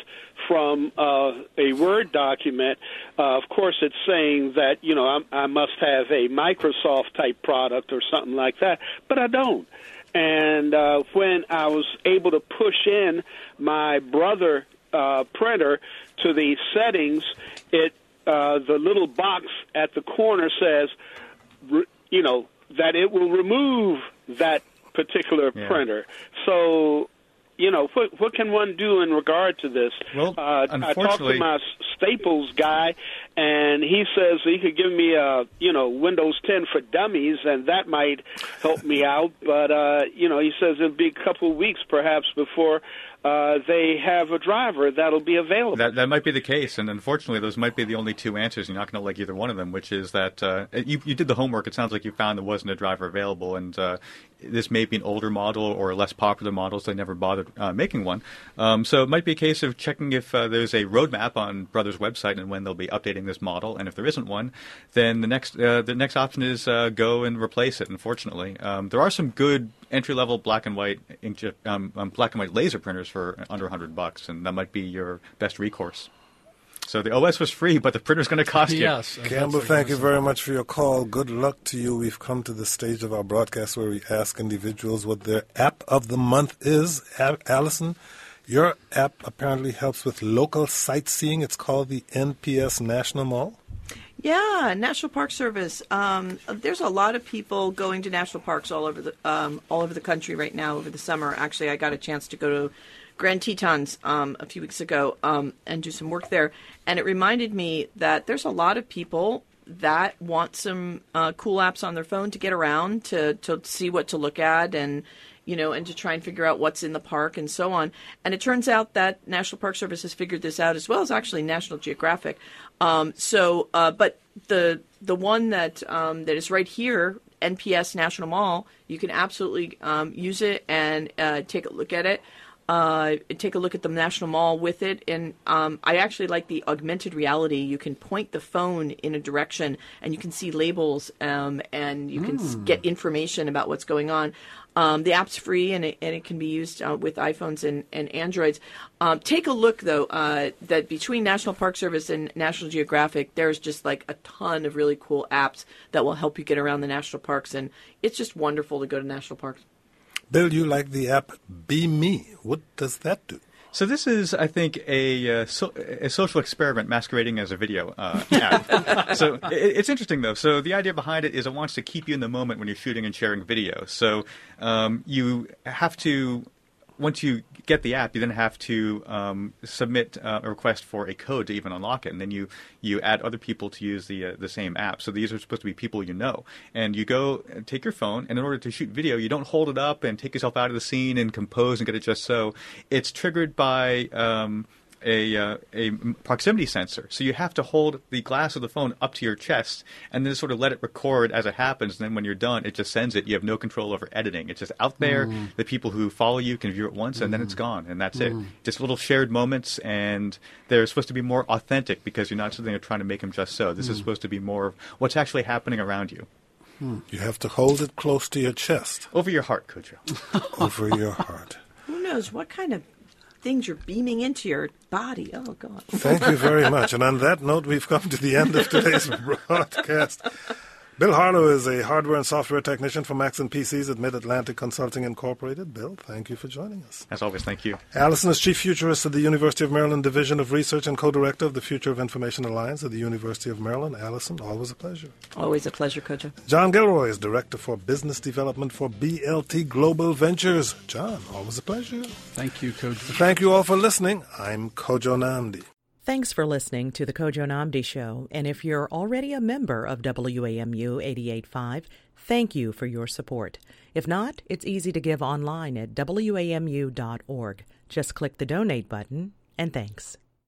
[SPEAKER 9] from uh, a Word document, uh, of course, it's saying that you know I'm, I must have a Microsoft type product or something like that, but I don't. And uh, when I was able to push in my brother uh, printer to the settings, it uh, the little box at the corner says, you know, that it will remove that particular
[SPEAKER 3] Yeah.
[SPEAKER 9] printer. So, you know, what what can one do in regard to this?
[SPEAKER 3] Well,
[SPEAKER 9] uh, I talked to my Staples guy, and he says he could give me a you know Windows 10 for dummies, and that might help me out. But uh, you know, he says it'll be a couple of weeks perhaps before uh, they have a driver that'll be available.
[SPEAKER 3] That that might be the case, and unfortunately, those might be the only two answers. You're not going to like either one of them, which is that uh, you you did the homework. It sounds like you found there wasn't a driver available, and uh, this may be an older model or a less popular model, so they never bothered uh, making one. Um, so it might be a case of checking if uh, there's a roadmap on Brothers' website and when they'll be updating this model. And if there isn't one, then the next the next option is go and replace it. Unfortunately, um, there are some good entry level black and white inkjet, um, um, black and white laser printers for under 100 bucks, and that might be your best recourse. So the OS was free, but the printer's going to cost you.
[SPEAKER 4] Yes.
[SPEAKER 1] Campbell, thank you very much for your call. Good luck to you. We've come to the stage of our broadcast where we ask individuals what their app of the month is. A- Allison, your app apparently helps with local sightseeing. It's called the NPS National Mall.
[SPEAKER 2] Yeah, National Park Service. Um, there's a lot of people going to national parks all over the um, all over the country right now over the summer. Actually, I got a chance to go to Grand Tetons um, a few weeks ago um, and do some work there, and it reminded me that there's a lot of people that want some uh, cool apps on their phone to get around to to see what to look at and you know, and to try and figure out what's in the park and so on. And it turns out that National Park Service has figured this out as well as actually National Geographic. Um, so, uh, but the the one that um, that is right here, NPS National Mall, you can absolutely um, use it and uh, take a look at it. Uh, take a look at the National Mall with it, and um, I actually like the augmented reality. You can point the phone in a direction, and you can see labels, um, and you can s- get information about what's going on. Um, the app's free, and it, and it can be used uh, with iPhones and, and Androids. Um, take a look, though, uh, that between National Park Service and National Geographic, there's just like a ton of really cool apps that will help you get around the national parks, and it's just wonderful to go to national parks.
[SPEAKER 1] Bill, you like the app Beme. What does that do?
[SPEAKER 3] So this is, I think, a, uh, so, a social experiment masquerading as a video uh, app. *laughs* so it, it's interesting, though. So the idea behind it is it wants to keep you in the moment when you're shooting and sharing video. So um, you have to, once you get the app, you then have to um, submit uh, a request for a code to even unlock it, and then you you add other people to use the uh, the same app. So these are supposed to be people you know, and you go take your phone, and in order to shoot video, you don't hold it up and take yourself out of the scene and compose and get it just so. It's triggered by um, a, uh, a proximity sensor. So you have to hold the glass of the phone up to your chest and then sort of let it record as it happens. And then when you're done, it just sends it. You have no control over editing. It's just out there. Mm. The people who follow you can view it once and then it's mm. gone. And that's it. Mm. Just little shared moments. And they're supposed to be more authentic because you're not sitting there trying to make them just so. This is supposed to be more of what's actually happening around you. Hmm.
[SPEAKER 1] You have to hold it close to your chest,
[SPEAKER 3] Over your heart, Kojo. *laughs*
[SPEAKER 1] over your heart.
[SPEAKER 2] Who knows what kind of things you're beaming into your body? Oh God.
[SPEAKER 1] Thank you very much. And on that note, we've come to the end of today's *laughs* broadcast. Bill Harlow is a hardware and software technician for Macs and PCs at Mid Atlantic Consulting Incorporated. Bill, thank you for joining us.
[SPEAKER 3] As always, thank you.
[SPEAKER 1] Allison is Chief Futurist at the University of Maryland Division of Research and co-director of the Future of Information Alliance at the University of Maryland. Allison, always a pleasure.
[SPEAKER 2] Always a pleasure, Kojo.
[SPEAKER 1] John Gilroy is Director for Business Development for BLT Global Ventures. John, always a pleasure.
[SPEAKER 4] Thank you, Coach.
[SPEAKER 1] Thank you all for listening. I'm Kojo Nnamdi.
[SPEAKER 10] Thanks for listening to the Kojo Nnamdi Show. And if you're already a member of WAMU 885, thank you for your support. If not, it's easy to give online at WAMU.org. Just click the donate button, and thanks.